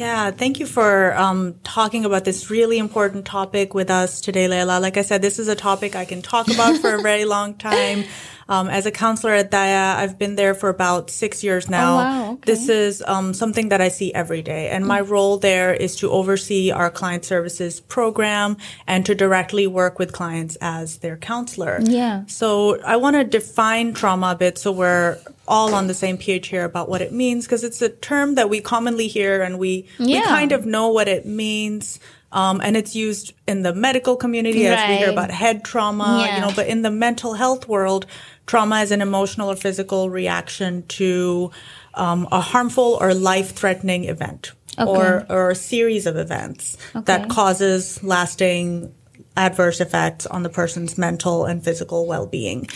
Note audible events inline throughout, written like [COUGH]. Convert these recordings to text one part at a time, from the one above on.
Yeah, thank you for um, talking about this really important topic with us today, Leila. Like I said, this is a topic I can talk about for a [LAUGHS] very long time. Um, as a counselor at Daya, I've been there for about six years now. Oh, wow. Okay. This is um, something that I see every day. And my role there is to oversee our client services program and to directly work with clients as their counselor. Yeah. So I want to define trauma a bit so we're all on the same page here about what it means because it's a term that we commonly hear and we, we kind of know what it means. Um, and it's used in the medical community as we hear about head trauma, Yeah. you know, but in the mental health world, trauma is an emotional or physical reaction to um, a harmful or life-threatening event or, or a series of events Okay. that causes lasting adverse effects on the person's mental and physical well-being.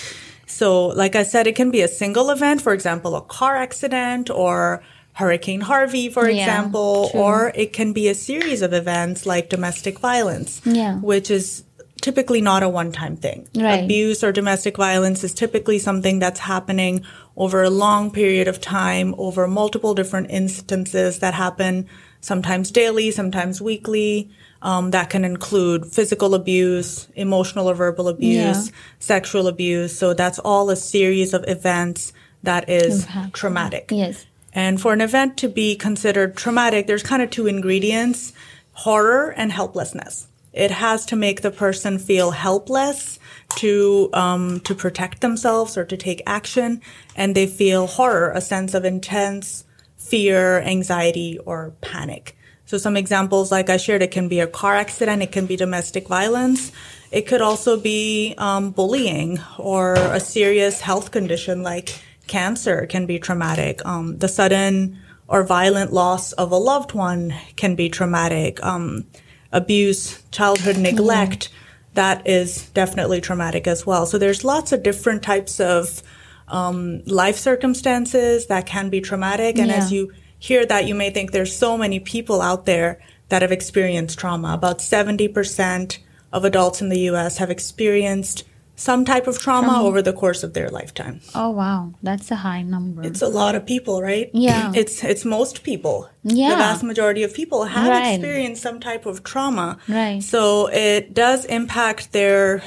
So, like I said, it can be a single event, for example, a car accident or Hurricane Harvey, for Yeah, example, true. or it can be a series of events like domestic violence, Yeah. which is typically not a one-time thing. Right. Abuse or domestic violence is typically something that's happening over a long period of time, over multiple different instances that happen sometimes daily, sometimes weekly. Um, that can include physical abuse, emotional or verbal abuse, Yeah. sexual abuse. So that's all a series of events that is Impactful. traumatic. Yes. And for an event to be considered traumatic, there's kind of two ingredients horror and helplessness. It has to make the person feel helpless to um, to protect themselves or to take action, and they feel horror, a sense of intense fear, anxiety, or panic. So some examples, like I shared, it can be a car accident, it can be domestic violence, it could also be um, bullying or a serious health condition like cancer can be traumatic. Um, the sudden or violent loss of a loved one can be traumatic. Um, abuse, childhood neglect, that is definitely traumatic as well. So there's lots of different types of um, life circumstances that can be traumatic. And as you hear that, you may think there's so many people out there that have experienced trauma. About 70% of adults in the US have experienced some type of trauma over the course of their lifetime. Oh wow, that's a high number. It's a lot of people, right? Yeah. [CLEARS THROAT] It's it's most people. Yeah. The vast majority of people have Right. experienced some type of trauma. Right. So it does impact their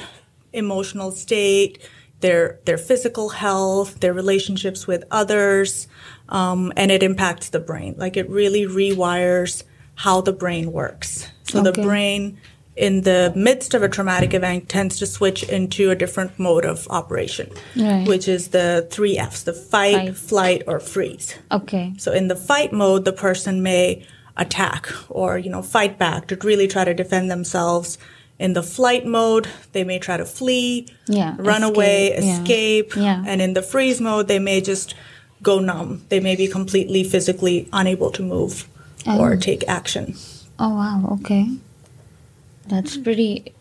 emotional state, their their physical health, their relationships with others, um, and it impacts the brain. Like it really rewires how the brain works. So the brain in the midst of a traumatic event tends to switch into a different mode of operation, Right. which is the three F's, the fight, Fight. flight, or freeze. okay. So in the fight mode, the person may attack or, you know, fight back to really try to defend themselves. In the flight mode, they may try to flee, Yeah, run escape, away, escape. Yeah. And in the freeze mode, they may just go numb. They may be completely physically unable to move or Oh. take action. Oh wow. Okay. That's pretty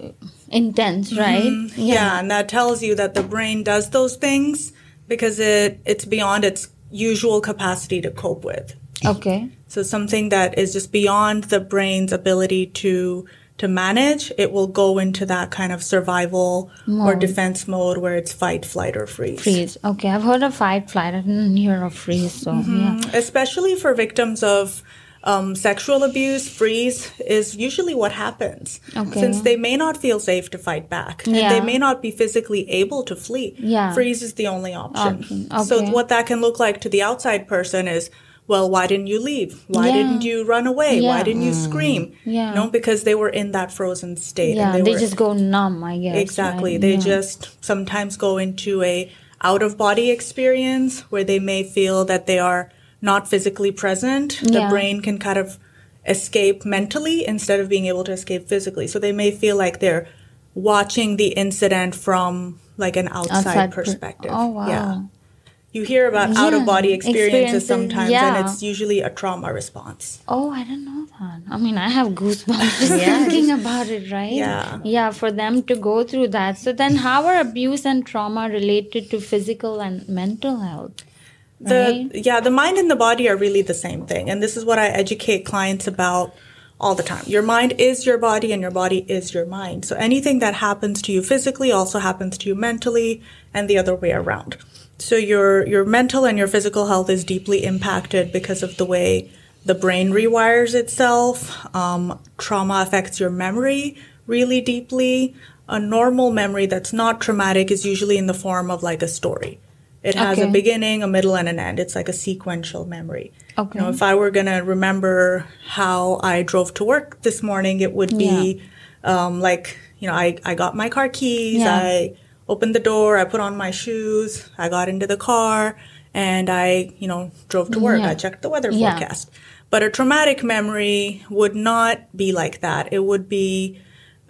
intense, right? Mm-hmm. Yeah. and that tells you that the brain does those things because it it's beyond its usual capacity to cope with. Okay. So something that is just beyond the brain's ability to to manage, it will go into that kind of survival or defense mode where it's fight, flight, or freeze. Freeze. Okay, I've heard of fight, flight. I didn't hear of freeze. So Mm-hmm. yeah. Especially for victims of um, sexual abuse, freeze is usually what happens. Okay. Since they may not feel safe to fight back, and they may not be physically able to flee. Yeah. Freeze is the only option. Option, So what that can look like to the outside person is, well, why didn't you leave? Why Yeah. didn't you run away? Why didn't you mm. scream? Yeah. You know, because they were in that frozen state. Yeah, and they, were, just go numb, I guess. Exactly. right? They Yeah. just sometimes go into a out of body experience where they may feel that they are not physically present. The brain can kind of escape mentally instead of being able to escape physically. So they may feel like they're watching the incident from like an outside, Outside per- perspective. Oh wow. Yeah. You hear about out of body experiences experiences, sometimes yeah. and it's usually a trauma response. Oh, I didn't know that. I mean, I have goosebumps just thinking about it, right? Yeah. Yeah, for them to go through that. So then, how are abuse and trauma related to physical and mental health? The Right. yeah, the mind and the body are really the same thing, and this is what I educate clients about all the time. Your mind is your body, and your body is your mind. So anything that happens to you physically also happens to you mentally, and the other way around. So your your mental and your physical health is deeply impacted because of the way the brain rewires itself. Um, trauma affects your memory really deeply. A normal memory that's not traumatic is usually in the form of like a story. It has Okay. a beginning, a middle, and an end. It's like a sequential memory. Okay. You know, if I were gonna remember how I drove to work this morning, it would be um, like, you know, I, I got my car keys, Yeah. I opened the door, I put on my shoes, I got into the car, and I, you know, drove to work. Yeah. I checked the weather Yeah. forecast. But a traumatic memory would not be like that. It would be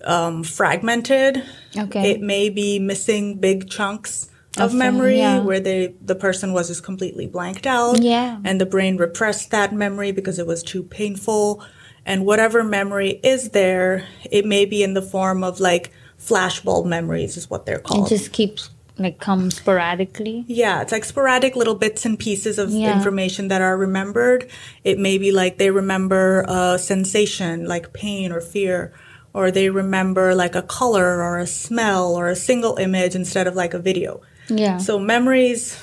um, fragmented. Okay. It may be missing big chunks of memory yeah. where they the person was just completely blanked out Yeah. and the brain repressed that memory because it was too painful and whatever memory is there it may be in the form of like flashbulb memories is what they're It called just keeps like come sporadically. yeah, it's like sporadic little bits and pieces of Yeah. information that are remembered. It may be like they remember a sensation like pain or fear, or they remember like a color or a smell or a single image instead of like a video. Yeah. So memories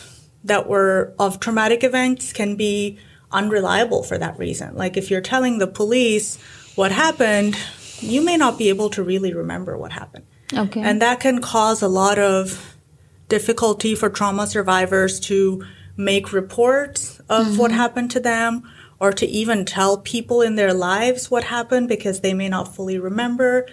that were of traumatic events can be unreliable for that reason. Like if you're telling the police what happened, you may not be able to really remember what happened. okay. And that can cause a lot of difficulty for trauma survivors to make reports of what happened to them or to even tell people in their lives what happened because they may not fully remember.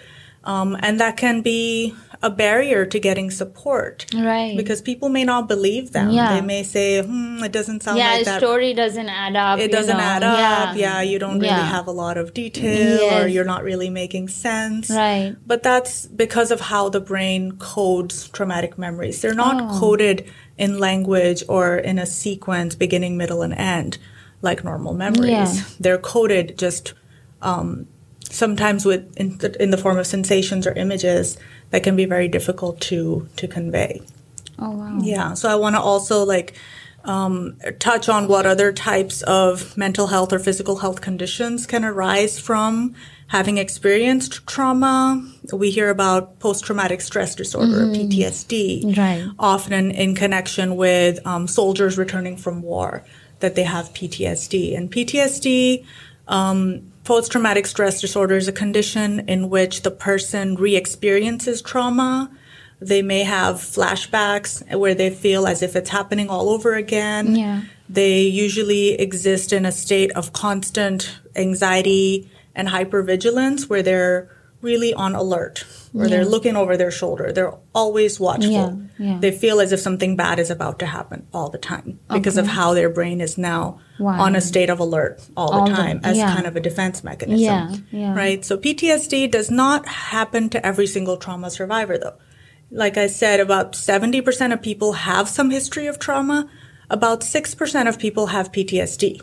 Um, and that can be a barrier to getting support. Right. Because people may not believe them. Yeah. They may say, hmm, it doesn't sound yeah, like the that. story doesn't add up. It doesn't know. add up. Yeah. you don't really Yeah. have a lot of detail or you're not really making sense. Right. But that's because of how the brain codes traumatic memories. They're not Oh. coded in language or in a sequence, beginning, middle, and end, like normal memories. Yeah. They're coded just um, sometimes with in in the form of sensations or images that can be very difficult to to convey. Oh wow. Yeah. So I want to also like um, touch on what other types of mental health or physical health conditions can arise from having experienced trauma. We hear about post traumatic stress disorder, PTSD, Right. often in connection with um, soldiers returning from war, that they have PTSD. And PTSD, um, post traumatic stress disorder, is a condition in which the person re experiences trauma. They may have flashbacks where they feel as if it's happening all over again. Yeah. They usually exist in a state of constant anxiety and hypervigilance where they're really on alert, where they're looking over their shoulder. They're always watchful. Yeah, yeah. They feel as if something bad is about to happen all the time because of how their brain is now Wow. on a state of alert all the All the- time as yeah. kind of a defense mechanism. Yeah, yeah. Right? So PTSD does not happen to every single trauma survivor though. Like I said, about 70% of people have some history of trauma. About 6% of people have PTSD.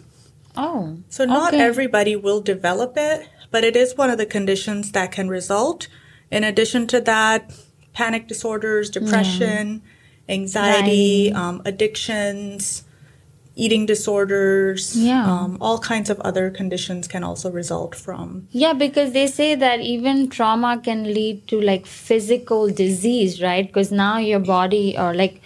Oh. So not okay. everybody will develop it, but it is one of the conditions that can result. In addition to that, panic disorders, depression, anxiety, um, addictions, eating disorders, Yeah. um, all kinds of other conditions can also result from. Yeah, because they say that even trauma can lead to like physical disease, right? Because now your body or like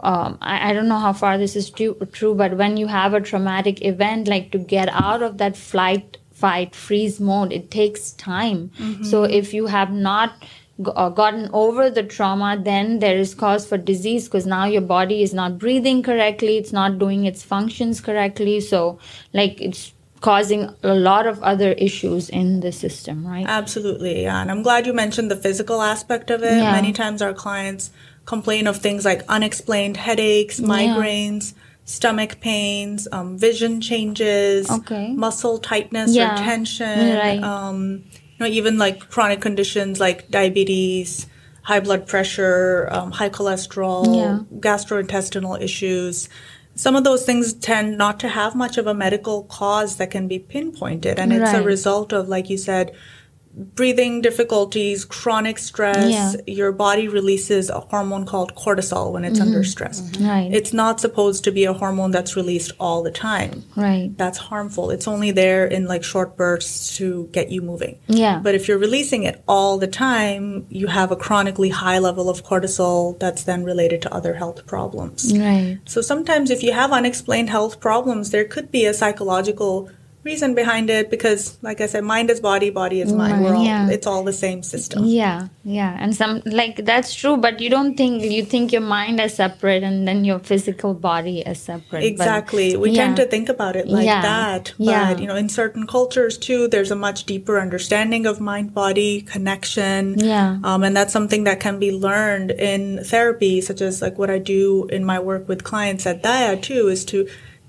um, I, I don't know how far this is true, true, but when you have a traumatic event, like to get out of that flight, fight, freeze mode, it takes time. So if you have not g- uh, gotten over the trauma, then there is cause for disease because now your body is not breathing correctly, it's not doing its functions correctly. So, like, it's causing a lot of other issues in the system, right? Absolutely, yeah. And I'm glad you mentioned the physical aspect of it. Yeah. Many times our clients complain of things like unexplained headaches, migraines, stomach pains, um, vision changes, Okay. muscle tightness Yeah. or tension, Right. um, you know, even like chronic conditions like diabetes, high blood pressure, um, high cholesterol, Yeah. gastrointestinal issues. Some of those things tend not to have much of a medical cause that can be pinpointed, and it's a result of, like you said, breathing difficulties, chronic stress. Yeah. Your body releases a hormone called cortisol when it's under mm-hmm. stress. Mm-hmm. Right. It's not supposed to be a hormone that's released all the time. right. That's harmful. It's only there in like short bursts to get you moving. Yeah. But if you're releasing it all the time, you have a chronically high level of cortisol that's then related to other health problems. Right. So sometimes if you have unexplained health problems, there could be a psychological reason behind it because like i said mind is body body is mind all yeah. it's all the same system Yeah, yeah, and some like that's true, but you don't think you think your mind is separate and then your physical body is separate. but- Exactly. we yeah. tend to think about it like Yeah. that. But, Yeah. you know, in certain cultures too, there's a much deeper understanding of mind body connection. Yeah. Um, and that's something that can be learned in therapy, such as like what I do in my work with clients at Daya too, is to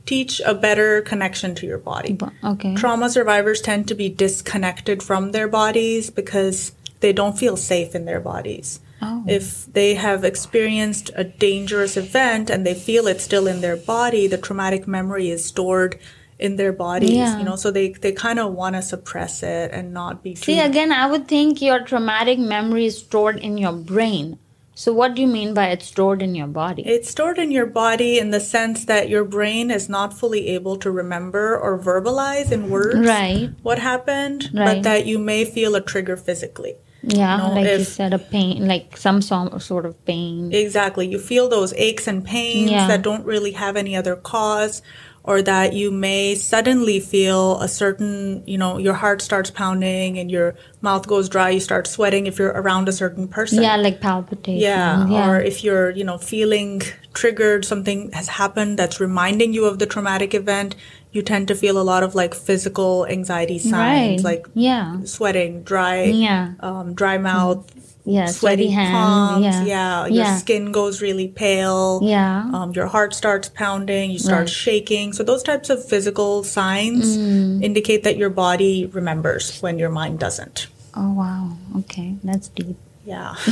teach a better connection to your body. Okay. Trauma survivors tend to be disconnected from their bodies because they don't feel safe in their bodies. Oh. If they have experienced a dangerous event and they feel it still in their body, the traumatic memory is stored in their bodies, Yeah. you know, so they, they kind of want to suppress it and not be too See, again, I would think your traumatic memory is stored in your brain. So, what do you mean by it's stored in your body? It's stored in your body in the sense that your brain is not fully able to remember or verbalize in words Right. what happened, Right. but that you may feel a trigger physically. yeah, know, like you said, a pain, like some so- sort of pain. Exactly. You feel those aches and pains Yeah. that don't really have any other cause, or that you may suddenly feel a certain, you know, your heart starts pounding and your mouth goes dry, you start sweating if you're around a certain person. yeah, like palpitation. Yeah, yeah. or if you're, you know, feeling triggered, something has happened that's reminding you of the traumatic event, you tend to feel a lot of like physical anxiety signs, right. like yeah, sweating, dry, yeah, um, dry mouth, yeah, sweaty palms. yeah, Yeah, your yeah, skin goes really pale. yeah. Um, your heart starts pounding. You start Right. shaking. So those types of physical signs Mm. indicate that your body remembers when your mind doesn't. Oh wow. Okay, that's deep. Yeah, [LAUGHS]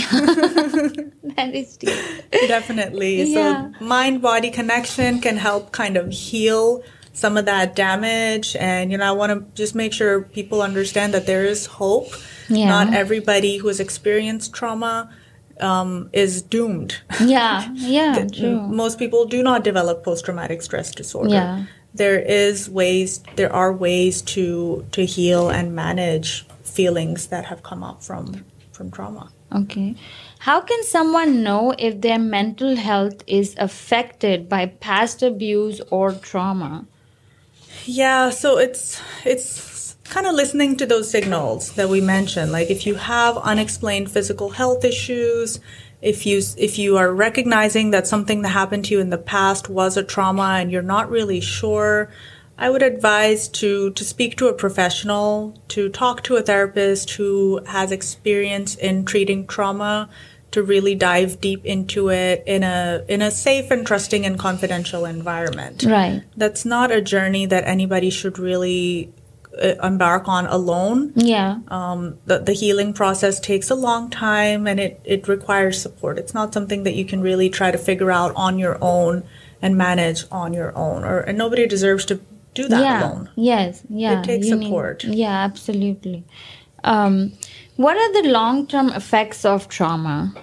That is deep. definitely. Yeah. So mind body connection can help kind of heal some of that damage. And you know, I want to just make sure people understand that there is hope. Yeah. Not everybody who has experienced trauma um, is doomed. Yeah, yeah, [LAUGHS] true. most people do not develop post-traumatic stress disorder Yeah. there is ways there are ways to to heal and manage feelings that have come up from from trauma Okay. How can someone know if their mental health is affected by past abuse or trauma? yeah so it's it's kind of listening to those signals that we mentioned like if you have unexplained physical health issues if you if you are recognizing that something that happened to you in the past was a trauma and you're not really sure I would advise to to speak to a professional, to talk to a therapist who has experience in treating trauma, to really dive deep into it in a in a safe and trusting and confidential environment. Right. That's not a journey that anybody should really embark on alone. Yeah. Um, the, the healing process takes a long time and it, it requires support. It's not something that you can really try to figure out on your own and manage on your own. Or and nobody deserves to do that yeah. alone. Yes. Yeah. It takes you need- support. yeah, absolutely. Um, what are the long term effects of trauma?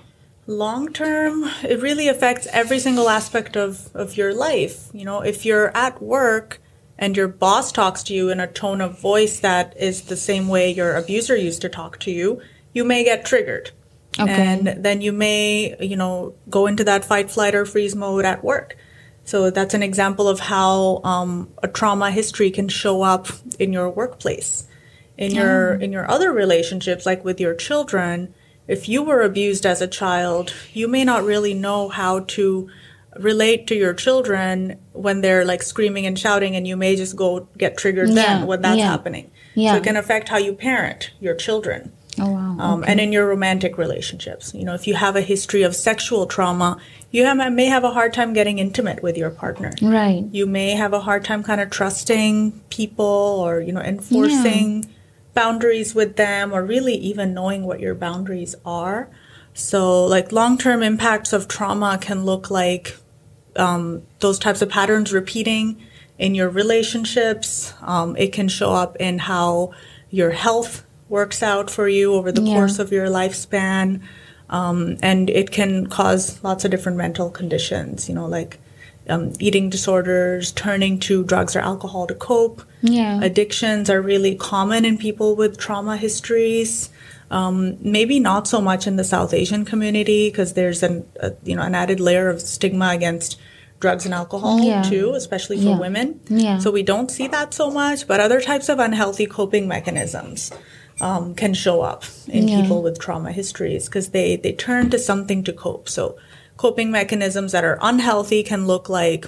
Long term, it really affects every single aspect of, of your life. You know, if you're at work and your boss talks to you in a tone of voice that is the same way your abuser used to talk to you, you may get triggered. Okay. And then you may, you know, go into that fight, flight, or freeze mode at work. So that's an example of how um, a trauma history can show up in your workplace, in your in your other relationships, like with your children. If you were abused as a child, you may not really know how to relate to your children when they're like screaming and shouting, and you may just go get triggered Yeah, then when that's yeah. happening. Yeah. So it can affect how you parent your children Oh, wow. um, and in your romantic relationships. You know, if you have a history of sexual trauma, you have, may have a hard time getting intimate with your partner. right. You may have a hard time kind of trusting people or, you know, enforcing boundaries with them or really even knowing what your boundaries are. So, like, long term impacts of trauma can look like um, those types of patterns repeating in your relationships. Um, it can show up in how your health works out for you over the Yeah. course of your lifespan. Um, and it can cause lots of different mental conditions, you know, like um, eating disorders, turning to drugs or alcohol to cope. Yeah. Addictions are really common in people with trauma histories. Um, maybe not so much in the South Asian community because there's an a, you know an added layer of stigma against drugs and alcohol Yeah. too, especially for Yeah. women. Yeah. So we don't see that so much, but other types of unhealthy coping mechanisms um, can show up in Yeah. people with trauma histories because they they turn to something to cope. So coping mechanisms that are unhealthy can look like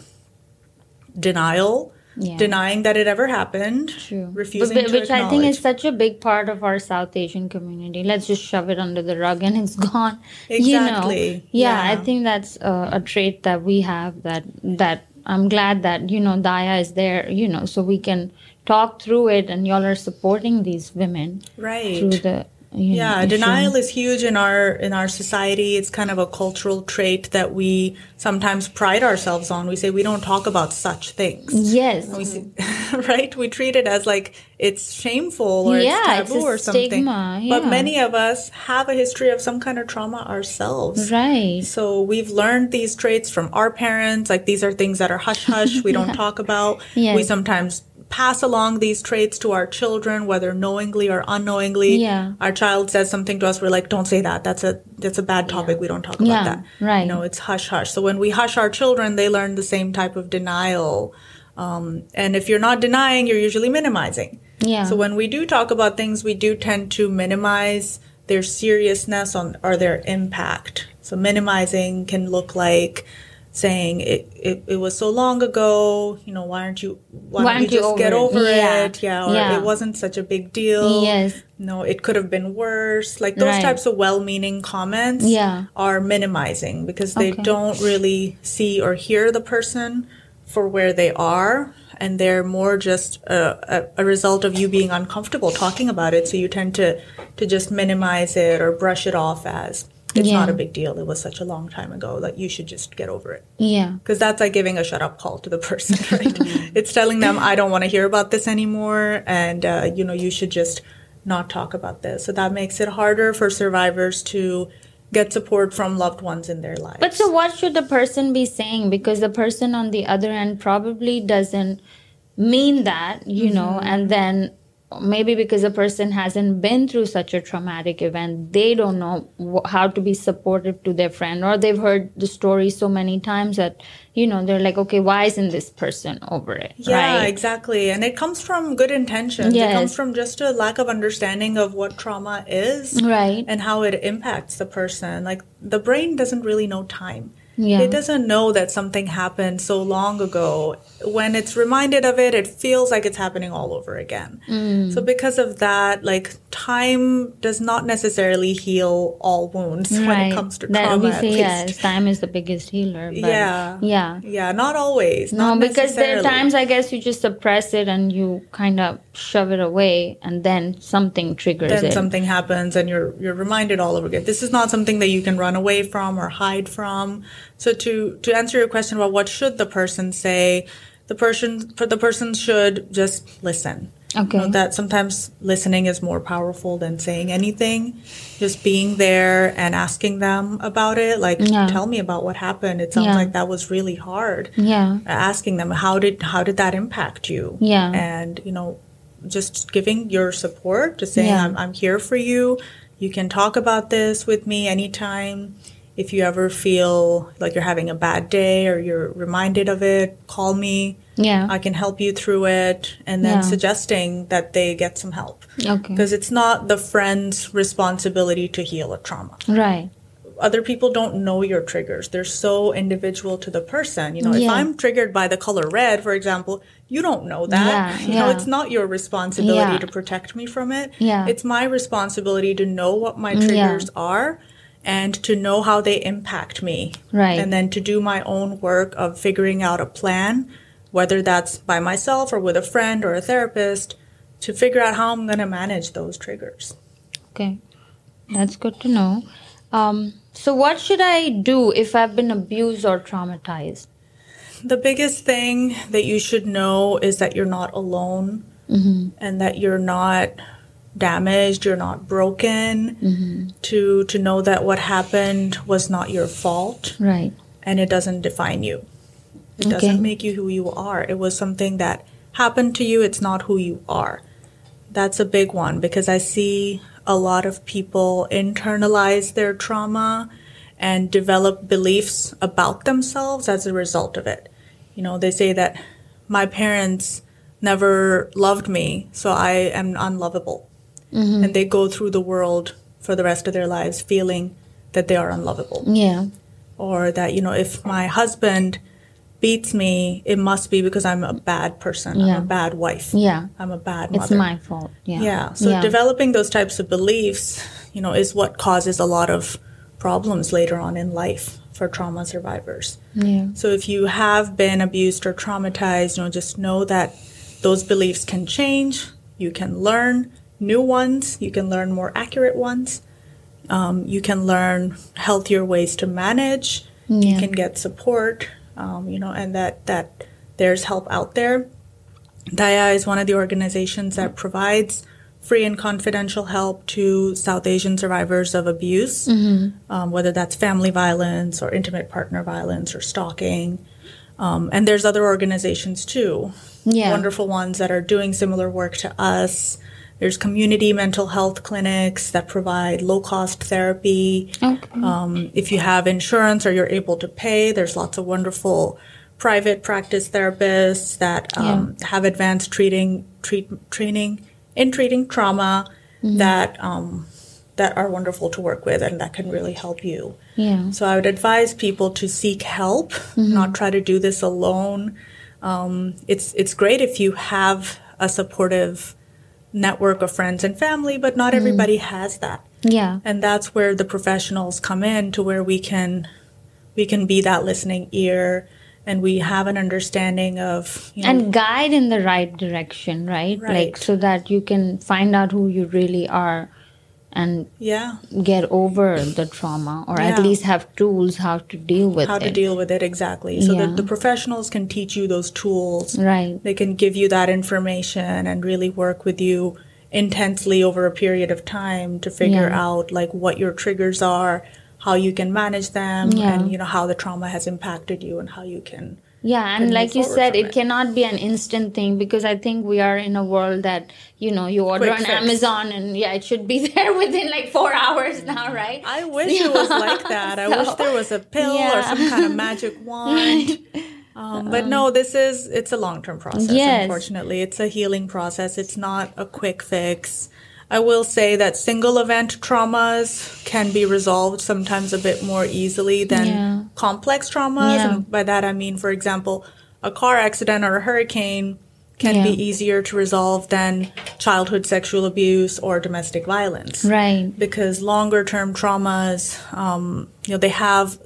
denial, Yeah. denying that it ever happened, True. refusing But- to which I think is such a big part of our South Asian community. Let's just shove it under the rug and [LAUGHS] it's gone. You Exactly. know? Yeah, I think that's a, a trait that we have that that I'm glad that you know Daya is there. You know, so we can talk through it, and y'all are supporting these women right. through the. You Yeah, denial is huge in our in our society. It's kind of a cultural trait that we sometimes pride ourselves on. We say we don't talk about such things. Yes. We see, [LAUGHS] right? We treat it as like it's shameful or Yeah, it's it's taboo a or something. stigma, But many of us have a history of some kind of trauma ourselves. Right. So we've learned these traits from our parents. Like these are things that are hush hush. We don't [LAUGHS] talk about. Yes. We sometimes pass along these traits to our children, whether knowingly or unknowingly. Yeah. Our child says something to us, we're like, don't say that. That's a that's a bad topic. We don't talk about Yeah, that. right. You know, it's hush hush. So when we hush our children, they learn the same type of denial. Um, and if you're not denying, you're usually minimizing. Yeah. So when we do talk about things, we do tend to minimize their seriousness on or their impact. So minimizing can look like saying it, it, it was so long ago, you know, why aren't you why, Why don't you just over get it? over Yeah. it? Yeah, or Yeah. it wasn't such a big deal. Yes. No, it could have been worse. Like those Right. types of well-meaning comments Yeah. are minimizing because they Okay. don't really see or hear the person for where they are and they're more just a, a, a result of you being uncomfortable talking about it so you tend to to just minimize it or brush it off as it's Yeah. not a big deal it was such a long time ago that you should just get over it Yeah. because that's like giving a shut up call to the [LAUGHS] person right [LAUGHS] it's telling them i don't want to hear about this anymore and uh, you know you should just not talk about this so that makes it harder for survivors to get support from loved ones in their lives But so, what should the person be saying? Because the person on the other end probably doesn't mean that, you know, Mm-hmm. and then maybe because a person hasn't been through such a traumatic event, they don't know wh- how to be supportive to their friend, or they've heard the story so many times that, you know, they're like, okay, why isn't this person over it? Yeah, right? exactly. And it comes from good intentions. It comes from just a lack of understanding of what trauma is Right. and how it impacts the person. Like the brain doesn't really know time. Yeah. It doesn't know that something happened so long ago. When it's reminded of it, it feels like it's happening all over again. Mm. So because of that, like time does not necessarily heal all wounds when right. it comes to that trauma. we say yes, time is the biggest healer. But Yeah. Yeah. Yeah, not always. No, not because there are times I guess you just suppress it and you kind of shove it away, and then something triggers it. then it. something happens and you're you're reminded all over again. This is not something that you can run away from or hide from. So to to answer your question about what should the person say, the person for the person should just listen. Okay. You know, that sometimes listening is more powerful than saying anything. Just being there and asking them about it, like Yeah. tell me about what happened. It sounds Yeah. like that was really hard yeah. asking them how did how did that impact you Yeah. and you know just giving your support just saying Yeah. I'm, I'm here for you you can talk about this with me anytime if you ever feel like you're having a bad day or you're reminded of it call me Yeah. i can help you through it and then Yeah. suggesting that they get some help okay. because it's not the friend's responsibility to heal a trauma Right. other people don't know your triggers. They're so individual to the person. You know, if I'm triggered by the color red, for example, you don't know that. Yeah, you know, it's not your responsibility Yeah. to protect me from it. Yeah. It's my responsibility to know what my mm, triggers are and to know how they impact me. Right. And then to do my own work of figuring out a plan, whether that's by myself or with a friend or a therapist, to figure out how I'm going to manage those triggers. Okay. That's good to know. Um, so, what should I do if I've been abused or traumatized? The biggest thing that you should know is that you're not alone and that you're not damaged, you're not broken. Mm-hmm. To to know that what happened was not your fault Right. and it doesn't define you. It Okay. doesn't make you who you are. It was something that happened to you, it's not who you are. That's a big one because I see a lot of people internalize their trauma and develop beliefs about themselves as a result of it. You know, they say that my parents never loved me, so I am unlovable. Mm-hmm. And they go through the world for the rest of their lives feeling that they are unlovable. Yeah. Or that, you know, if my husband beats me, it must be because I'm a bad person. Yeah. I'm a bad wife. Yeah. I'm a bad mother. It's my fault. Yeah. Yeah. So yeah. developing those types of beliefs, you know, is what causes a lot of problems later on in life for trauma survivors. Yeah. So if you have been abused or traumatized, you know, just know that those beliefs can change. You can learn new ones. You can learn more accurate ones. Um, you can learn healthier ways to manage. Yeah. You can get support. Um, you know, and that that there's help out there. Daya is one of the organizations that provides free and confidential help to South Asian survivors of abuse, mm-hmm. um, whether that's family violence or intimate partner violence or stalking. Um, and there's other organizations too, yeah. wonderful ones that are doing similar work to us. There's community mental health clinics that provide low cost therapy. Okay. Um, if you have insurance or you're able to pay, there's lots of wonderful private practice therapists that um, yeah. have advanced treating treat, training in treating trauma mm-hmm. that um, that are wonderful to work with and that can really help you. Yeah. So I would advise people to seek help, mm-hmm. not try to do this alone. Um, it's it's great if you have a supportive network of friends and family, but not mm. everybody has that. Yeah. And that's where the professionals come in to where we can we can be that listening ear and we have an understanding of you know, and guide in the right direction right? right like so that you can find out who you really are and yeah get over the trauma or yeah. at least have tools how to deal with how it how to deal with it exactly so yeah. that the professionals can teach you those tools right they can give you that information and really work with you intensely over a period of time to figure yeah. out like what your triggers are how you can manage them and you know how the trauma has impacted you and how you can yeah and like you said it, it, cannot be an instant thing because i think we are in a world that you know you order Quick on fix. amazon and yeah it should be [LAUGHS] there within like four hours now right? I wish it was [LAUGHS] like that. I wish there was a pill yeah. or some kind of magic [LAUGHS] wand. Um, but no this is it's a long-term process yes. unfortunately. It's a healing process. It's not a quick fix I will say that single event traumas can be resolved sometimes a bit more easily than yeah. complex traumas. Yeah. And by that I mean, for example, a car accident or a hurricane can yeah. be easier to resolve than childhood sexual abuse or domestic violence. Right. Because longer term traumas, um, you know, they have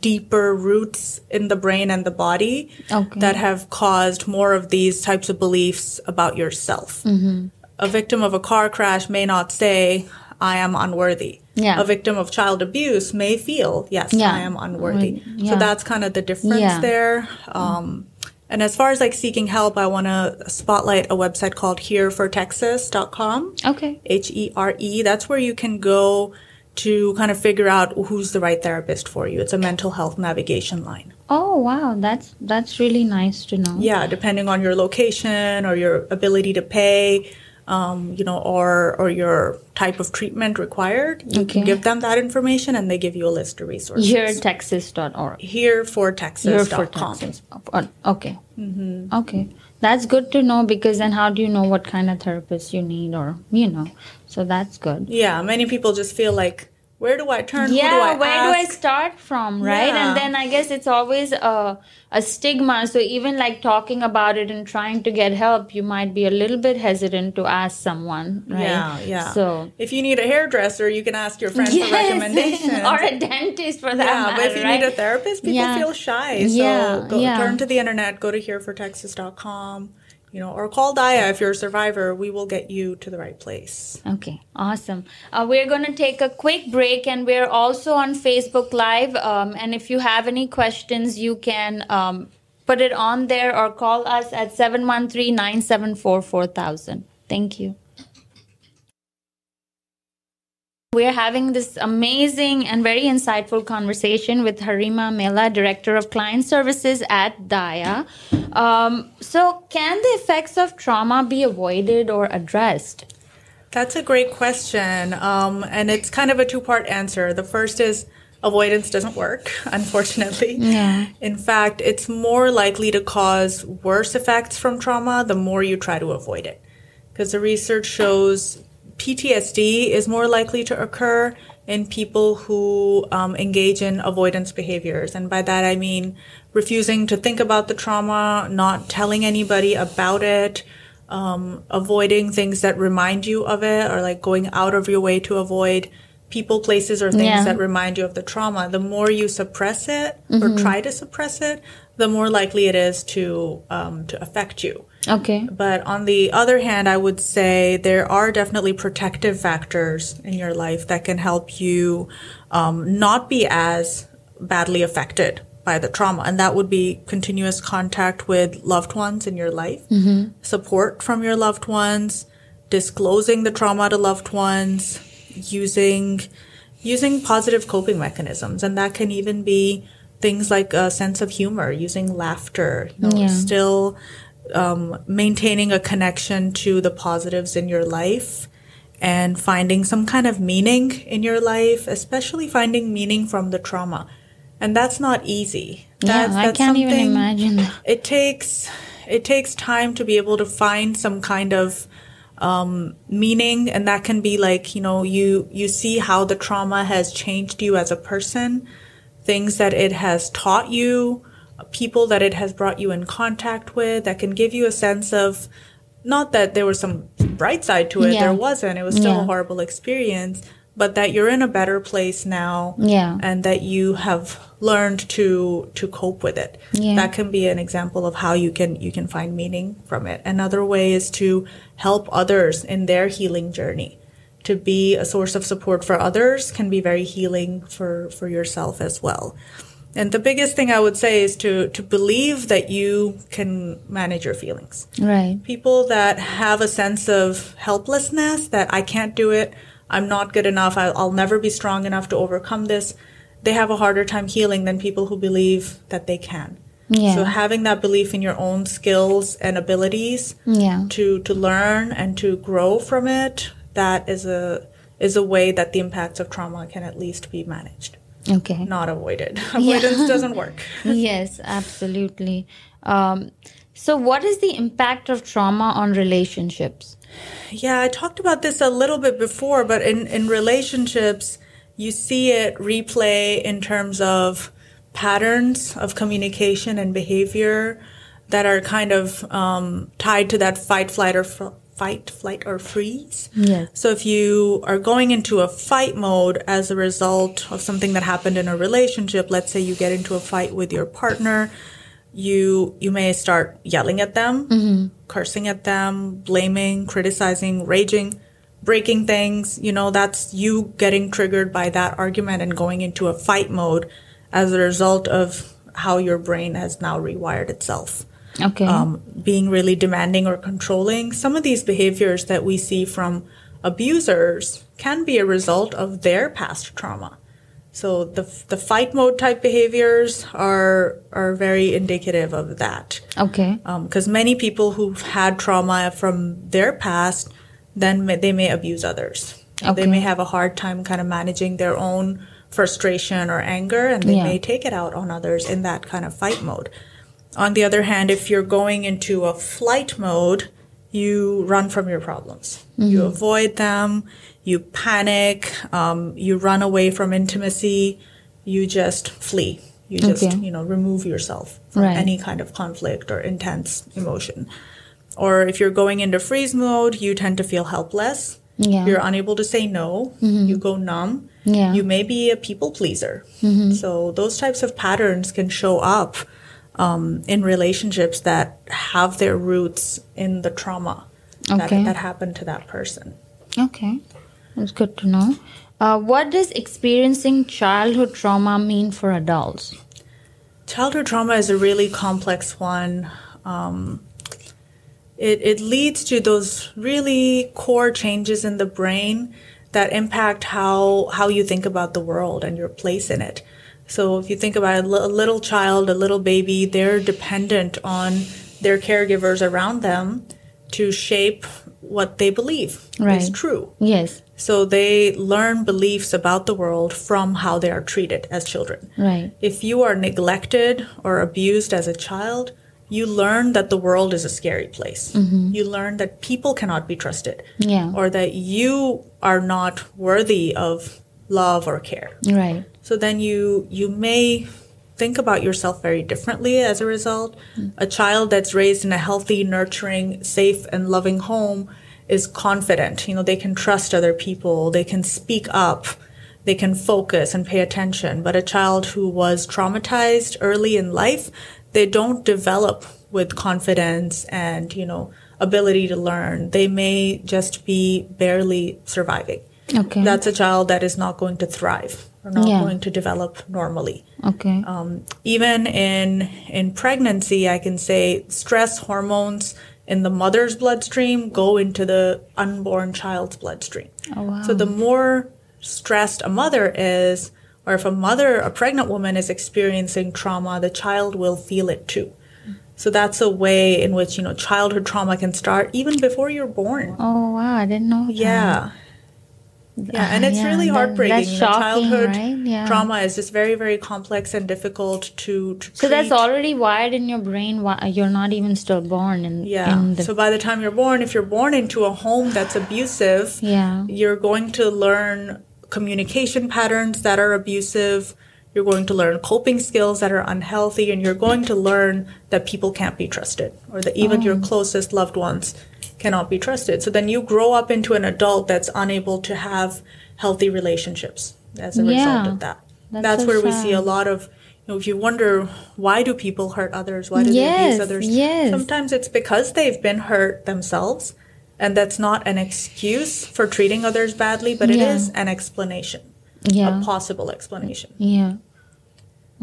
deeper roots in the brain and the body okay. that have caused more of these types of beliefs about yourself. Mm-hmm a victim of a car crash may not say, I am unworthy. Yeah. A victim of child abuse may feel, yes, yeah. I am unworthy. Yeah. So that's kind of the difference there. Um, and as far as like seeking help, I want to spotlight a website called herefortexas.com. Okay. H E R E. That's where you can go to kind of figure out who's the right therapist for you. It's a mental health navigation line. Oh wow, that's that's really nice to know. Yeah, depending on your location or your ability to pay, um, you know, or or your type of treatment required, you okay. can give them that information and they give you a list of resources. HereTexas.org. Here for Texas. Here for Texas. Okay. Mm-hmm. Okay. That's good to know because then how do you know what kind of therapist you need or, you know, so that's good. Yeah. Many people just feel like where do I turn? Yeah, do I where ask? do I start from, right? Yeah. And then I guess it's always a, a stigma. So even like talking about it and trying to get help, you might be a little bit hesitant to ask someone, right? Yeah, yeah. So if you need a hairdresser, you can ask your friend [LAUGHS] yes. for recommendations, [LAUGHS] or a dentist for that. Yeah, matter, but if you right? need a therapist, people yeah. feel shy. So yeah, go, turn to the internet, go to herefortexas.com you know, or call Daya if you're a survivor. We will get you to the right place. Okay, awesome. Uh, we're going to take a quick break and we're also on Facebook Live. Um, and if you have any questions, you can um, put it on there or call us at 713 974 4000. Thank you. We're having this amazing and very insightful conversation with Hareema Mela, Director of Client Services at Daya. Um, so, can the effects of trauma be avoided or addressed? That's a great question. Um, and it's kind of a two part answer. The first is, avoidance doesn't work, [LAUGHS] unfortunately. Yeah. In fact, it's more likely to cause worse effects from trauma the more you try to avoid it. Because the research shows PTSD is more likely to occur in people who um, engage in avoidance behaviors. And by that, I mean refusing to think about the trauma, not telling anybody about it, um, avoiding things that remind you of it, or like going out of your way to avoid people, places, or things Yeah. that remind you of the trauma. The more you suppress it or try to suppress it, the more likely it is to um, to affect you. Okay. But on the other hand, I would say there are definitely protective factors in your life that can help you um, not be as badly affected by the trauma. And that would be continuous contact with loved ones in your life, support from your loved ones, disclosing the trauma to loved ones, using using positive coping mechanisms. And that can even be things like a sense of humor, using laughter, you know, Yeah. still um, maintaining a connection to the positives in your life and finding some kind of meaning in your life, especially finding meaning from the trauma. And that's not easy. Yeah, I that's can't even imagine. It takes it takes time to be able to find some kind of um, meaning, and that can be like you know you you see how the trauma has changed you as a person, things that it has taught you, people that it has brought you in contact with, that can give you a sense of not that there was some bright side to it, Yeah. there wasn't. It was still Yeah. a horrible experience, but that you're in a better place now Yeah. and that you have learned to to cope with it. Yeah. That can be an example of how you can you can find meaning from it. Another way is to help others in their healing journey. To be a source of support for others can be very healing for for yourself as well. And the biggest thing I would say is to to believe that you can manage your feelings Right. people that have a sense of helplessness that I can't do it, I'm not good enough, I'll, I'll never be strong enough to overcome this, they have a harder time healing than people who believe that they can. Yeah. So having that belief in your own skills and abilities Yeah. to to learn and to grow from it, that is a is a way that the impacts of trauma can at least be managed, Okay. not avoided. [LAUGHS] Avoidance doesn't work. [LAUGHS] yes, absolutely. Um, so, what is the impact of trauma on relationships? Yeah, I talked about this a little bit before, but in, in relationships, you see it replay in terms of patterns of communication and behavior that are kind of um, tied to that fight, flight, or fight, flight, or freeze. Yes. So if you are going into a fight mode as a result of something that happened in a relationship, let's say you get into a fight with your partner, you you may start yelling at them, mm-hmm. cursing at them, blaming, criticizing, raging, breaking things. You know, that's you getting triggered by that argument and going into a fight mode as a result of how your brain has now rewired itself Okay. um, being really demanding or controlling. Some of these behaviors that we see from abusers can be a result of their past trauma. So the the fight mode type behaviors are are very indicative of that. okay. Because many people who've had trauma from their past, then may, they may abuse others. Okay. They may have a hard time kind of managing their own frustration or anger, and they Yeah. may take it out on others in that kind of fight mode. On the other hand, if you're going into a flight mode, you run from your problems. You mm-hmm. avoid them, you panic, um, you run away from intimacy, you just flee. You just, Okay. you know, remove yourself from Right. any kind of conflict or intense emotion. Or if you're going into freeze mode, you tend to feel helpless. Yeah. You're unable to say no. Mm-hmm. You go numb. Yeah. You may be a people pleaser. Mm-hmm. So those types of patterns can show up um, in relationships that have their roots in the trauma Okay. that, that happened to that person. Okay. That's good to know. Uh, what does experiencing childhood trauma mean for adults? Childhood trauma is a really complex one. Um, it, it leads to those really core changes in the brain that impact how, how you think about the world and your place in it. So if you think about a a little child, a little baby, they're dependent on their caregivers around them to shape what they believe is Right. true. Yes. So they learn beliefs about the world from how they are treated as children. Right. If you are neglected or abused as a child, you learn that the world is a scary place. Mm-hmm. You learn that people cannot be trusted Yeah. or that you are not worthy of love or care. Right. So then you you may think about yourself very differently as a result. Mm-hmm. A child that's raised in a healthy, nurturing, safe and loving home is confident. You know, they can trust other people, they can speak up, they can focus and pay attention. But a child who was traumatized early in life, they don't develop with confidence and, you know, ability to learn. They may just be barely surviving. Okay. That's a child that is not going to thrive or not Yeah. going to develop normally. Okay. Um, even in in pregnancy, I can say stress hormones in the mother's bloodstream go into the unborn child's bloodstream. oh wow. So the more stressed a mother is, or if a mother, a pregnant woman is experiencing trauma, the child will feel it too. So that's a way in which, you know, childhood trauma can start even before you're born. oh wow. I didn't know. that. Yeah. Yeah, and it's Yeah, really heartbreaking. childhood right? Yeah. trauma is just very, very complex and difficult to, to So that's already wired in your brain. Why uh, you're not even still born in Yeah. in the so by the time you're born, if you're born into a home that's abusive, yeah you're going to learn communication patterns that are abusive. You're going to learn coping skills that are unhealthy, and you're going to learn that people can't be trusted, or that even your Oh. closest loved ones cannot be trusted. So then you grow up into an adult that's unable to have healthy relationships as a result of that. That's That's, so where we see a lot of, you know, if you wonder why do people hurt others, why do they Yes, abuse others? yes. Sometimes it's because they've been hurt themselves, and that's not an excuse for treating others badly, but it Yeah. is an explanation, yeah a possible explanation. Yeah.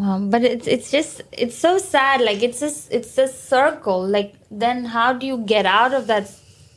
Um, but it's it's just it's so sad. Like it's just it's a circle. Like then how do you get out of that?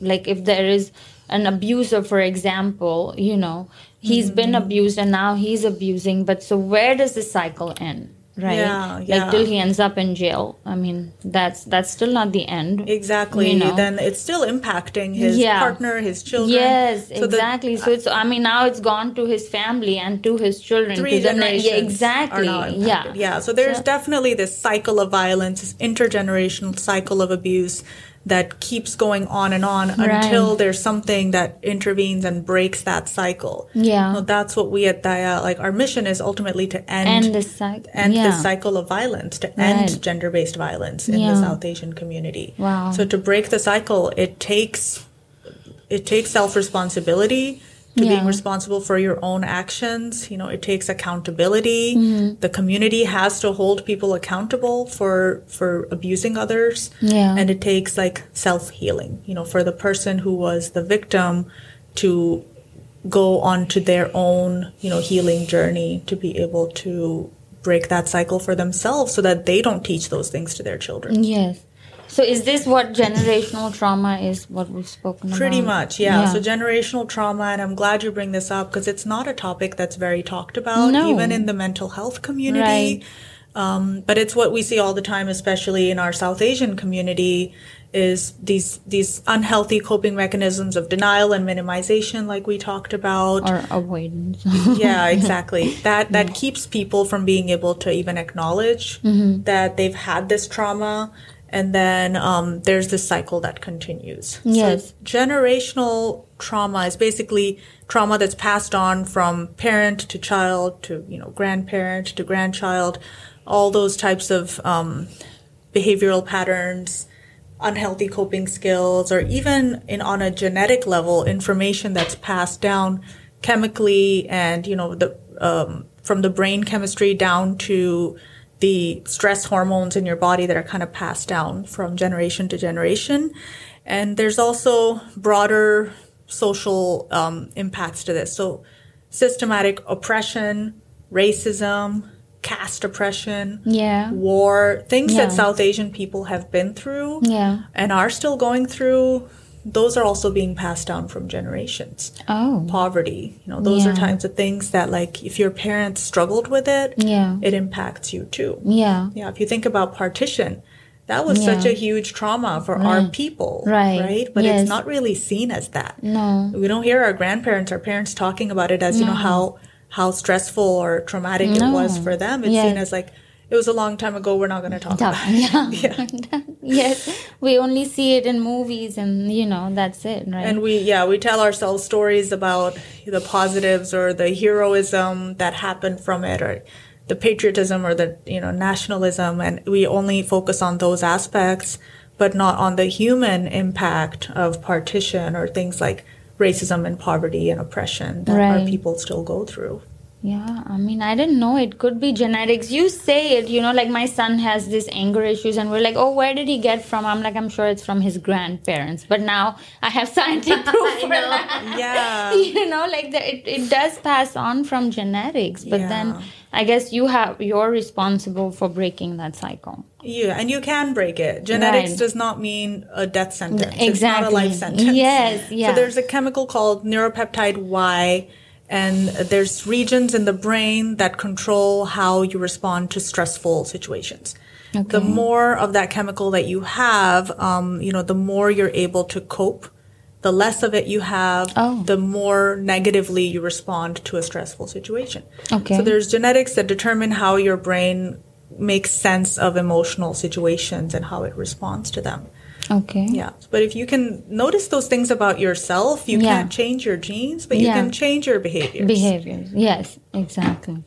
Like if there is an abuser, for example, you know, he's been Mm-hmm. abused and now he's abusing. But so where does the cycle end? Right. Yeah, Like yeah. till he ends up in jail. I mean, that's that's still not the end. Exactly. You know? Then it's still impacting his Yeah. partner, his children. Yes, So the exactly. so it's I mean now it's gone to his family and to his children. three to the generations yeah, exactly. yeah. yeah. So there's So- definitely this cycle of violence, this intergenerational cycle of abuse that keeps going on and on Right. until there's something that intervenes and breaks that cycle. Yeah. So that's what we at Daya like. Our mission is ultimately to end End the cycle. end yeah. the cycle of violence, to Right. end gender based violence in Yeah. the South Asian community. Wow. So to break the cycle, it takes it takes self responsibility to being responsible for your own actions. You know, it takes accountability. Mm-hmm. The community has to hold people accountable for for abusing others. Yeah. And it takes like self healing. You know, for the person who was the victim to go on to their own, you know, healing journey to be able to break that cycle for themselves so that they don't teach those things to their children. Yes. So is this what generational trauma is? What we've spoken about? Pretty much, yeah. So generational trauma, and I'm glad you bring this up because it's not a topic that's very talked about, No. even in the mental health community. Right. Um, but it's what we see all the time, especially in our South Asian community, is these these unhealthy coping mechanisms of denial and minimization, like we talked about. or avoidance. yeah, [LAUGHS] exactly. That that keeps people from being able to even acknowledge Mm-hmm. that they've had this trauma, and then um, there's this cycle that continues. Yes. So generational trauma is basically trauma that's passed on from parent to child to you know grandparent to grandchild, all those types of um, behavioral patterns unhealthy coping skills or even in on a genetic level information that's passed down chemically and you know the um, from the brain chemistry down to the stress hormones in your body that are kind of passed down from generation to generation and there's also broader social um, impacts to this so systematic oppression racism caste oppression yeah. war, things Yeah. that South Asian people have been through Yeah. and are still going through, those are also being passed down from generations. Oh. Poverty, you know, those are Yeah. types of things that, like, if your parents struggled with it, Yeah. it impacts you too. Yeah. Yeah, if you think about partition, that was Yeah. such a huge trauma for our people, Right. Right, but Yes. it's not really seen as that. No. we don't hear our grandparents, our parents talking about it as you know how how stressful or traumatic it was for them. It's Yeah. seen as like it was a long time ago. We're not going to talk Tough. about it. Yeah. [LAUGHS] [LAUGHS] yes. We only see it in movies and you know, that's it, right? And we, yeah, we tell ourselves stories about the positives or the heroism that happened from it or the patriotism or the, you know, nationalism. And we only focus on those aspects, but not on the human impact of partition or things like racism and poverty and oppression that our people still go through. Yeah, I mean, I didn't know it could be genetics. You say it, you know, like my son has this anger issues, and we're like, oh, where did he get from? I'm like, I'm sure it's from his grandparents. But now I have scientific [LAUGHS] proof for that. Yeah. [LAUGHS] you know, like the, it, it does pass on from genetics. But then I guess you have you're responsible for breaking that cycle. Yeah, and you can break it. Genetics Right. does not mean a death sentence. It's not a Exactly. life sentence. Yes, yeah. So there's a chemical called neuropeptide Y, and there's regions in the brain that control how you respond to stressful situations. Okay. The more of that chemical that you have, um, you know, the more you're able to cope. The less of it you have, Oh. the more negatively you respond to a stressful situation. Okay. So there's genetics that determine how your brain makes sense of emotional situations and how it responds to them. Okay. Yeah. But if you can notice those things about yourself, you Yeah. can't change your genes, but you Yeah. can change your behaviors. behaviors yes exactly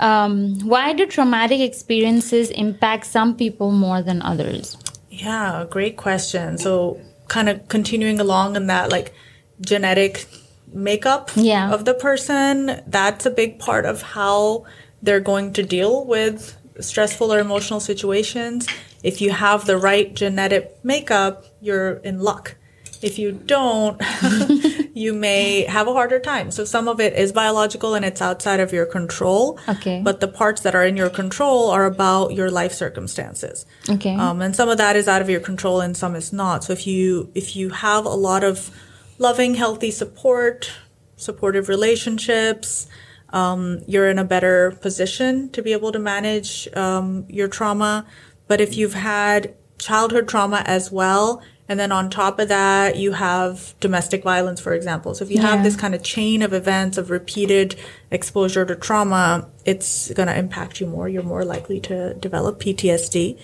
um, why do traumatic experiences impact some people more than others Yeah, great question. So kind of continuing along in that like genetic makeup Yeah. of the person, that's a big part of how they're going to deal with stressful or emotional situations. If you have the right genetic makeup, you're in luck. If you don't, [LAUGHS] you may have a harder time. So some of it is biological and it's outside of your control. Okay. But the parts that are in your control are about your life circumstances. okay Um, and some of that is out of your control and some is not. So if you if you have a lot of loving, healthy support, supportive relationships, um, you're in a better position to be able to manage um, your trauma. But if you've had childhood trauma as well, and then on top of that, you have domestic violence, for example. So if you Yeah. have this kind of chain of events of repeated exposure to trauma, it's going to impact you more. You're more likely to develop PTSD.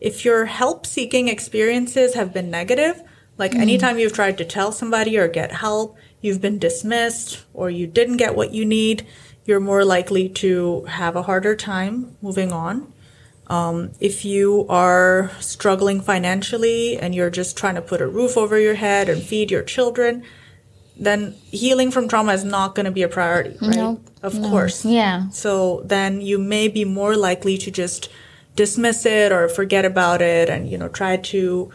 If your help seeking experiences have been negative, like mm-hmm. anytime you've tried to tell somebody or get help, you've been dismissed or you didn't get what you need, you're more likely to have a harder time moving on. Um, if you are struggling financially and you're just trying to put a roof over your head and feed your children, then healing from trauma is not going to be a priority, right? Nope. Of No. course. Yeah. So then you may be more likely to just dismiss it or forget about it and, you know, try to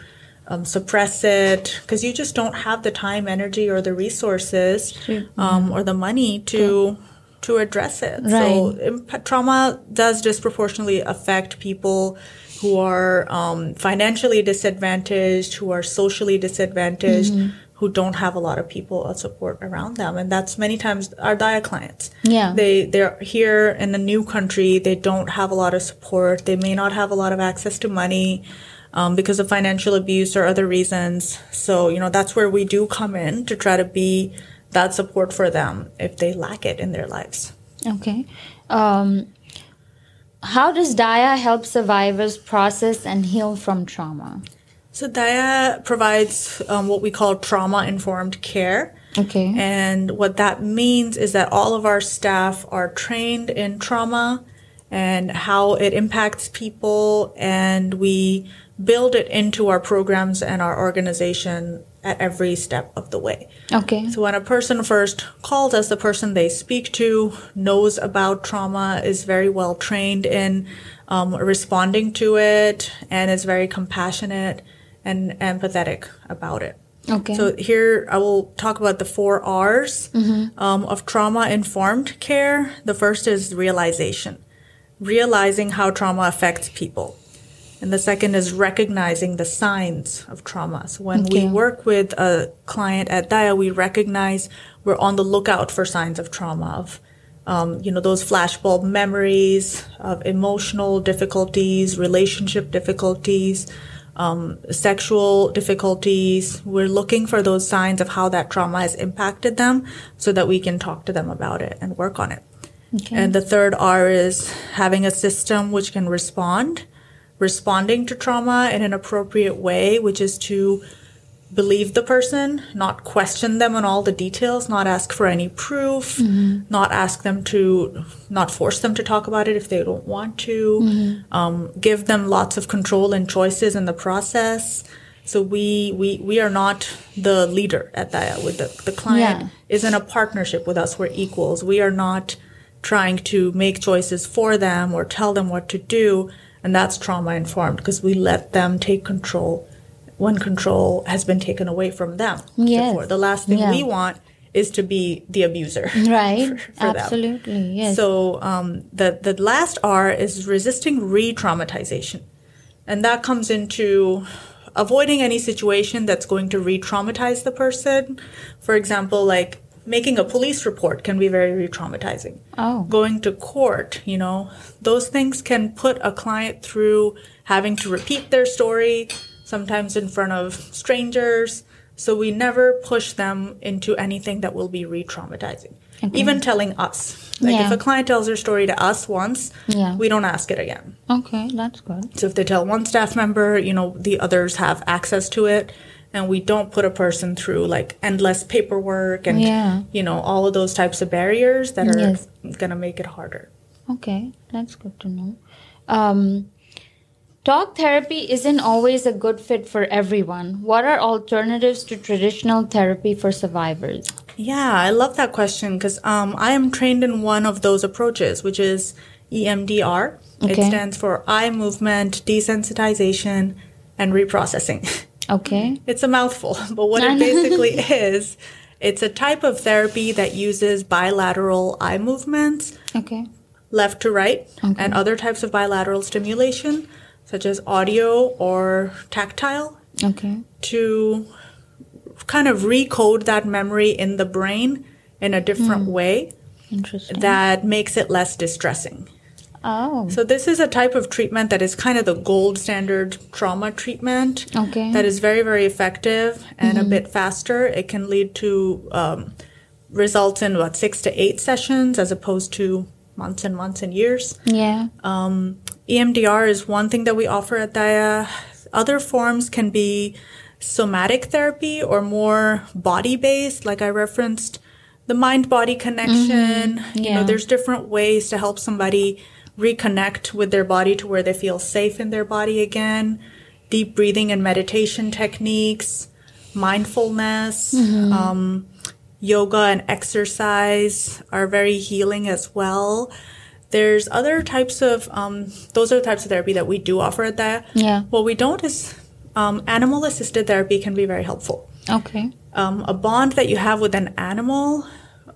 um, suppress it because you just don't have the time, energy, or the resources um, or the money to to address it. So imp- trauma does disproportionately affect people who are um, financially disadvantaged, who are socially disadvantaged, Mm-hmm. who don't have a lot of people of support around them, and that's many times our Daya clients. Yeah. they they're here in a new country. They don't have a lot of support. They may not have a lot of access to money. Um, because of financial abuse or other reasons. So, you know, that's where we do come in to try to be that support for them if they lack it in their lives. okay um, how does Daya help survivors process and heal from trauma So Daya provides um, what we call trauma informed care. okay And what that means is that all of our staff are trained in trauma and how it impacts people, and we build it into our programs and our organization at every step of the way. okay So when a person first calls us, the person they speak to knows about trauma, is very well trained in um, responding to it, and is very compassionate and empathetic about it. okay So here I will talk about the four R's um, of trauma informed care. The first is realization, realizing how trauma affects people. And the second is recognizing the signs of trauma. So when Okay. we work with a client at Daya, we recognize we're on the lookout for signs of trauma, of um, you know, those flashbulb memories of emotional difficulties, relationship difficulties, um, sexual difficulties. We're looking for those signs of how that trauma has impacted them so that we can talk to them about it and work on it. Okay. And the third R is having a system which can respond, responding to trauma in an appropriate way, which is to believe the person, not question them on all the details, not ask for any proof, mm-hmm. not ask them to, not force them to talk about it if they don't want to, mm-hmm. um, give them lots of control and choices in the process. So we, we, we are not the leader at that. With the, the client yeah. is in a partnership with us. We're equals. We are not trying to make choices for them or tell them what to do. And that's trauma informed because we let them take control when control has been taken away from them. Yes. Before. The last thing yeah. we want is to be the abuser. [LAUGHS] Right. For, for Absolutely. Them. Yes. So um, the the last R is resisting re-traumatization, and that comes into avoiding any situation that's going to re-traumatize the person. For example, like making a police report can be very re-traumatizing. Oh. Going to court, you know, those things can put a client through having to repeat their story, sometimes in front of strangers. So we never push them into anything that will be re traumatizing. Okay. Even telling us. Like yeah. if a client tells their story to us once, yeah. we don't ask it again. Okay, that's good. So if they tell one staff member, you know, the others have access to it and we don't put a person through like endless paperwork and yeah. you know, all of those types of barriers that are yes. going to make it harder. Okay, that's good to know. Um, Talk therapy isn't always a good fit for everyone. What are alternatives to traditional therapy for survivors? Yeah, I love that question because um, I am trained in one of those approaches, which is EMDR. Okay. It stands for eye movement desensitization and reprocessing. [LAUGHS] Okay. it's a mouthful, [LAUGHS] but what it [LAUGHS] basically is, it's a type of therapy that uses bilateral eye movements. Okay. Left to right okay. and other types of bilateral stimulation such as audio or tactile. Okay. To kind of recode that memory in the brain in a different mm. way. Interesting. That makes it less distressing. Oh. So this is a type of treatment that is kind of the gold standard trauma treatment. Okay. That is very, very effective and mm-hmm. a bit faster. It can lead to um, results in what six to eight sessions as opposed to months and months and years. Yeah. Um, EMDR is one thing that we offer at Daya. Other forms can be somatic therapy or more body based, like I referenced the mind body connection. Mm-hmm. Yeah. You know, there's different ways to help somebody reconnect with their body to where they feel safe in their body again. Deep breathing and meditation techniques, mindfulness, mm-hmm. um, yoga and exercise are very healing as well. There's other types of, um, those are the types of therapy that we do offer at Daya. Yeah. What we don't is um, animal assisted therapy can be very helpful. Okay. Um, a bond that you have with an animal,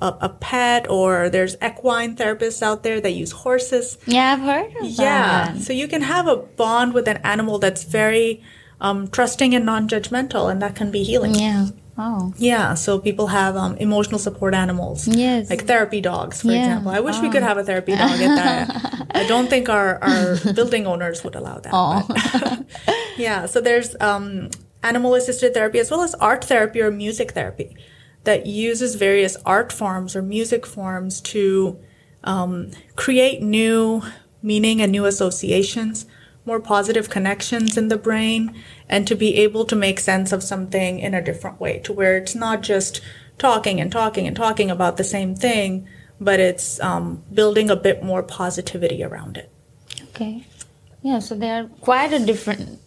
a, a, pet, or there's equine therapists out there that use horses. Yeah, I've heard of yeah. that. So you can have a bond with an animal Daya's very um, trusting and non judgmental, and that can be healing. Yeah. Oh. Yeah, so people have um, emotional support animals. Yes. Like therapy dogs, for yeah. example. I wish oh. we could oh. have a therapy dog at that. [LAUGHS] I don't think our, our building owners would allow that. Oh. [LAUGHS] yeah, so there's um, animal assisted therapy as well as art therapy or music therapy that uses various art forms or music forms to um, create new meaning and new associations more positive connections in the brain and to be able to make sense of something in a different way to where it's not just talking and talking and talking about the same thing, but it's um, building a bit more positivity around it. Okay. Yeah, so they are quite a different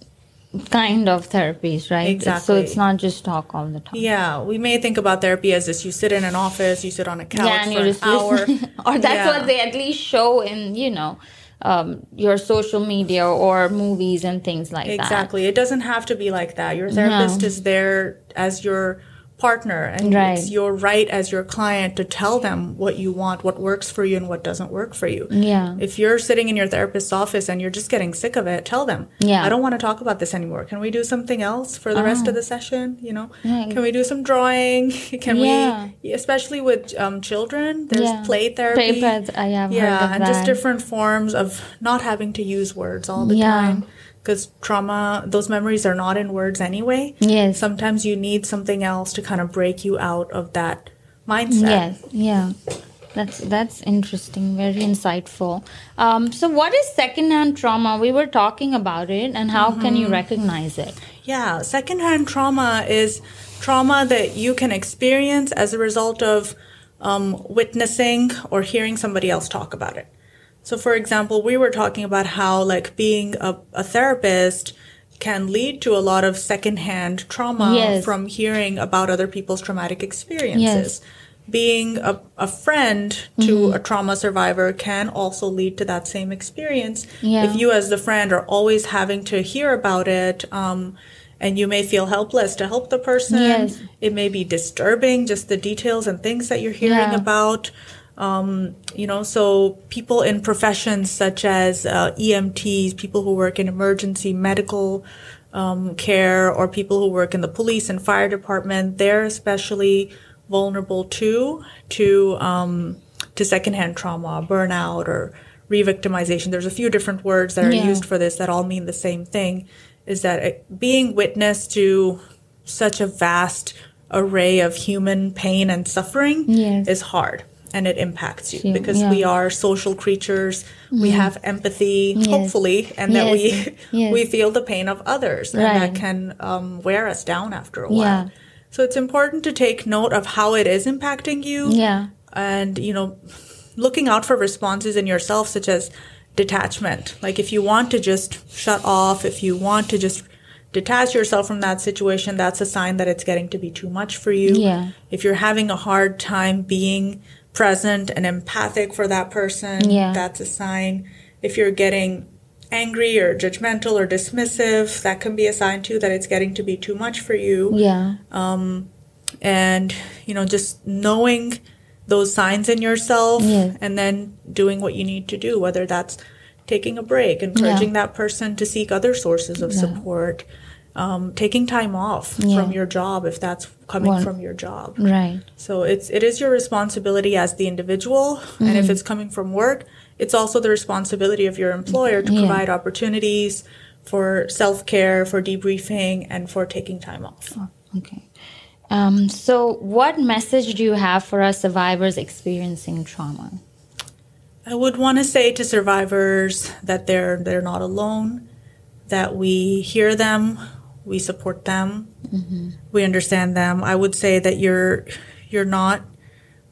kind of therapies, right? Exactly. So it's not just talk all the time. Yeah, we may think about therapy as this: you sit in an office, you sit on a couch yeah, and for an hour, [LAUGHS] or that's yeah. what they at least show in, you know, um, your social media or movies and things like exactly. that. Exactly. It doesn't have to be like that. Your therapist no. is there as your partner and Right. it's your right as your client to tell them what you want, what works for you and what doesn't work for you. Yeah. If you're sitting in your therapist's office and you're just getting sick of it, tell them, Yeah. I don't want to talk about this anymore. Can we do something else for the rest of the session? You know, can we do some drawing? [LAUGHS] Can Yeah. we, especially with um, children, there's Yeah. play therapy. Play I have heard yeah, and just different forms of not having to use words all the Yeah. time. Because trauma, those memories are not in words anyway. Yes. Sometimes you need something else to kind of break you out of that mindset. Yes, yeah. That's that's interesting, very insightful. Um, so, what is secondhand trauma? We were talking about it, and how can Mm-hmm. you recognize it? Yeah, secondhand trauma is trauma that you can experience as a result of um, witnessing or hearing somebody else talk about it. So, for example, we were talking about how, like, being a, a therapist can lead to a lot of secondhand trauma Yes. from hearing about other people's traumatic experiences. Being a, a friend to Mm-hmm. a trauma survivor can also lead to that same experience. Yeah. If you, as the friend, are always having to hear about it, um, and you may feel helpless to help the person. Yes. It may be disturbing, just the details and things that you're hearing Yeah. about. Um, you know, so people in professions such as uh, EMTs, people who work in emergency medical um, care, or people who work in the police and fire department, they're especially vulnerable too to um, to secondhand trauma, burnout, or re-victimization. There's a few different words that are Yeah. used for this that all mean the same thing. Is that it, being witness to such a vast array of human pain and suffering Yes. is hard and it impacts you Yeah, because yeah. we are social creatures we have empathy Yes. hopefully and that we Yes. [LAUGHS] we feel the pain of others and that can um, wear us down after a Yeah. while so it's important to take note of how it is impacting you Yeah, and you know looking out for responses in yourself such as detachment like if you want to just shut off if you want to just detach yourself from that situation that's a sign that it's getting to be too much for you Yeah. if you're having a hard time being present and empathic for that person Yeah. that's a sign. If you're getting angry or judgmental or dismissive that can be a sign too that it's getting to be too much for you. Yeah, Um, and you know just knowing those signs in yourself Yes. and then doing what you need to do whether that's taking a break encouraging that person to seek other sources of support um, taking time off Yeah. from your job if that's coming Well- from your job right. so it's it is your responsibility as the individual and Mm-hmm. if it's coming from work it's also the responsibility of your employer to Yeah. provide opportunities for self-care for debriefing and for taking time off Okay. Um, so, what message do you have for us survivors experiencing trauma? I would want to say to survivors that they're they're not alone, that we hear them, we support them, we understand them. I would say that you're you're not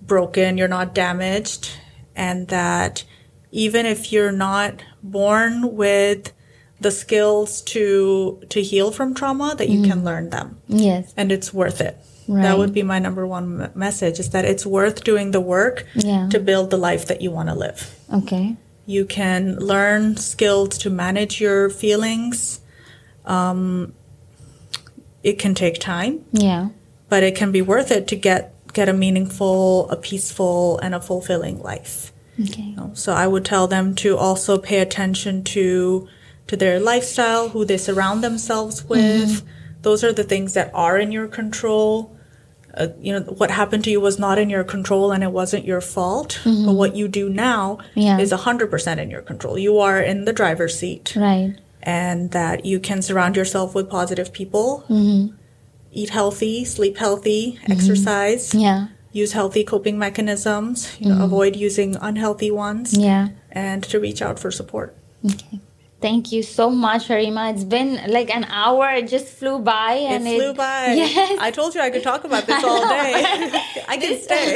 broken, you're not damaged, and that even if you're not born with the skills to to heal from trauma, that you can learn them Yes. and it's worth it. Right. That would be my number one message: is that it's worth doing the work Yeah. to build the life that you want to live. Okay. You can learn skills to manage your feelings. Um, it can take time, Yeah. but it can be worth it to get get a meaningful, a peaceful, and a fulfilling life. Okay. So I would tell them to also pay attention to to their lifestyle, who they surround themselves with. Those are the things that are in your control. Uh, you know what happened to you was not in your control and it wasn't your fault but what you do now Yeah. is 100% in your control you are in the driver's seat Right. And that you can surround yourself with positive people mm-hmm. eat healthy sleep healthy mm-hmm. exercise Yeah. use healthy coping mechanisms you know mm-hmm. avoid using unhealthy ones Yeah. and to reach out for support Okay. Thank you so much, Hareema. It's been like an hour. It just flew by, and it flew by Yes. i told you i could talk about [LAUGHS] this all day [LAUGHS] i can stay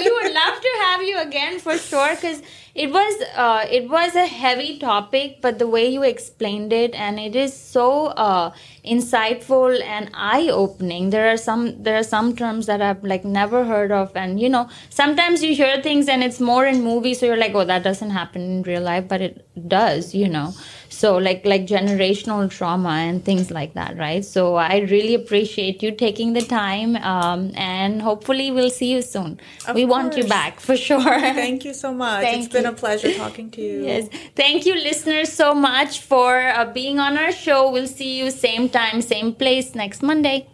we would love to have you again for sure because it was uh, it was a heavy topic but the way you explained it and it is so uh, insightful and eye opening there are some there are some terms that i've like never heard of and you know sometimes you hear things and it's more in movies so you're like oh that doesn't happen in real life but it does you know so like like generational trauma and things like that right so i really appreciate you taking the time um, and hopefully we'll see you soon Of we want you back for sure [LAUGHS] Thank you so much. Thank it's been a pleasure talking to you. Yes. Thank you, listeners, so much for uh, being on our show. We'll see you same time, same place next Monday.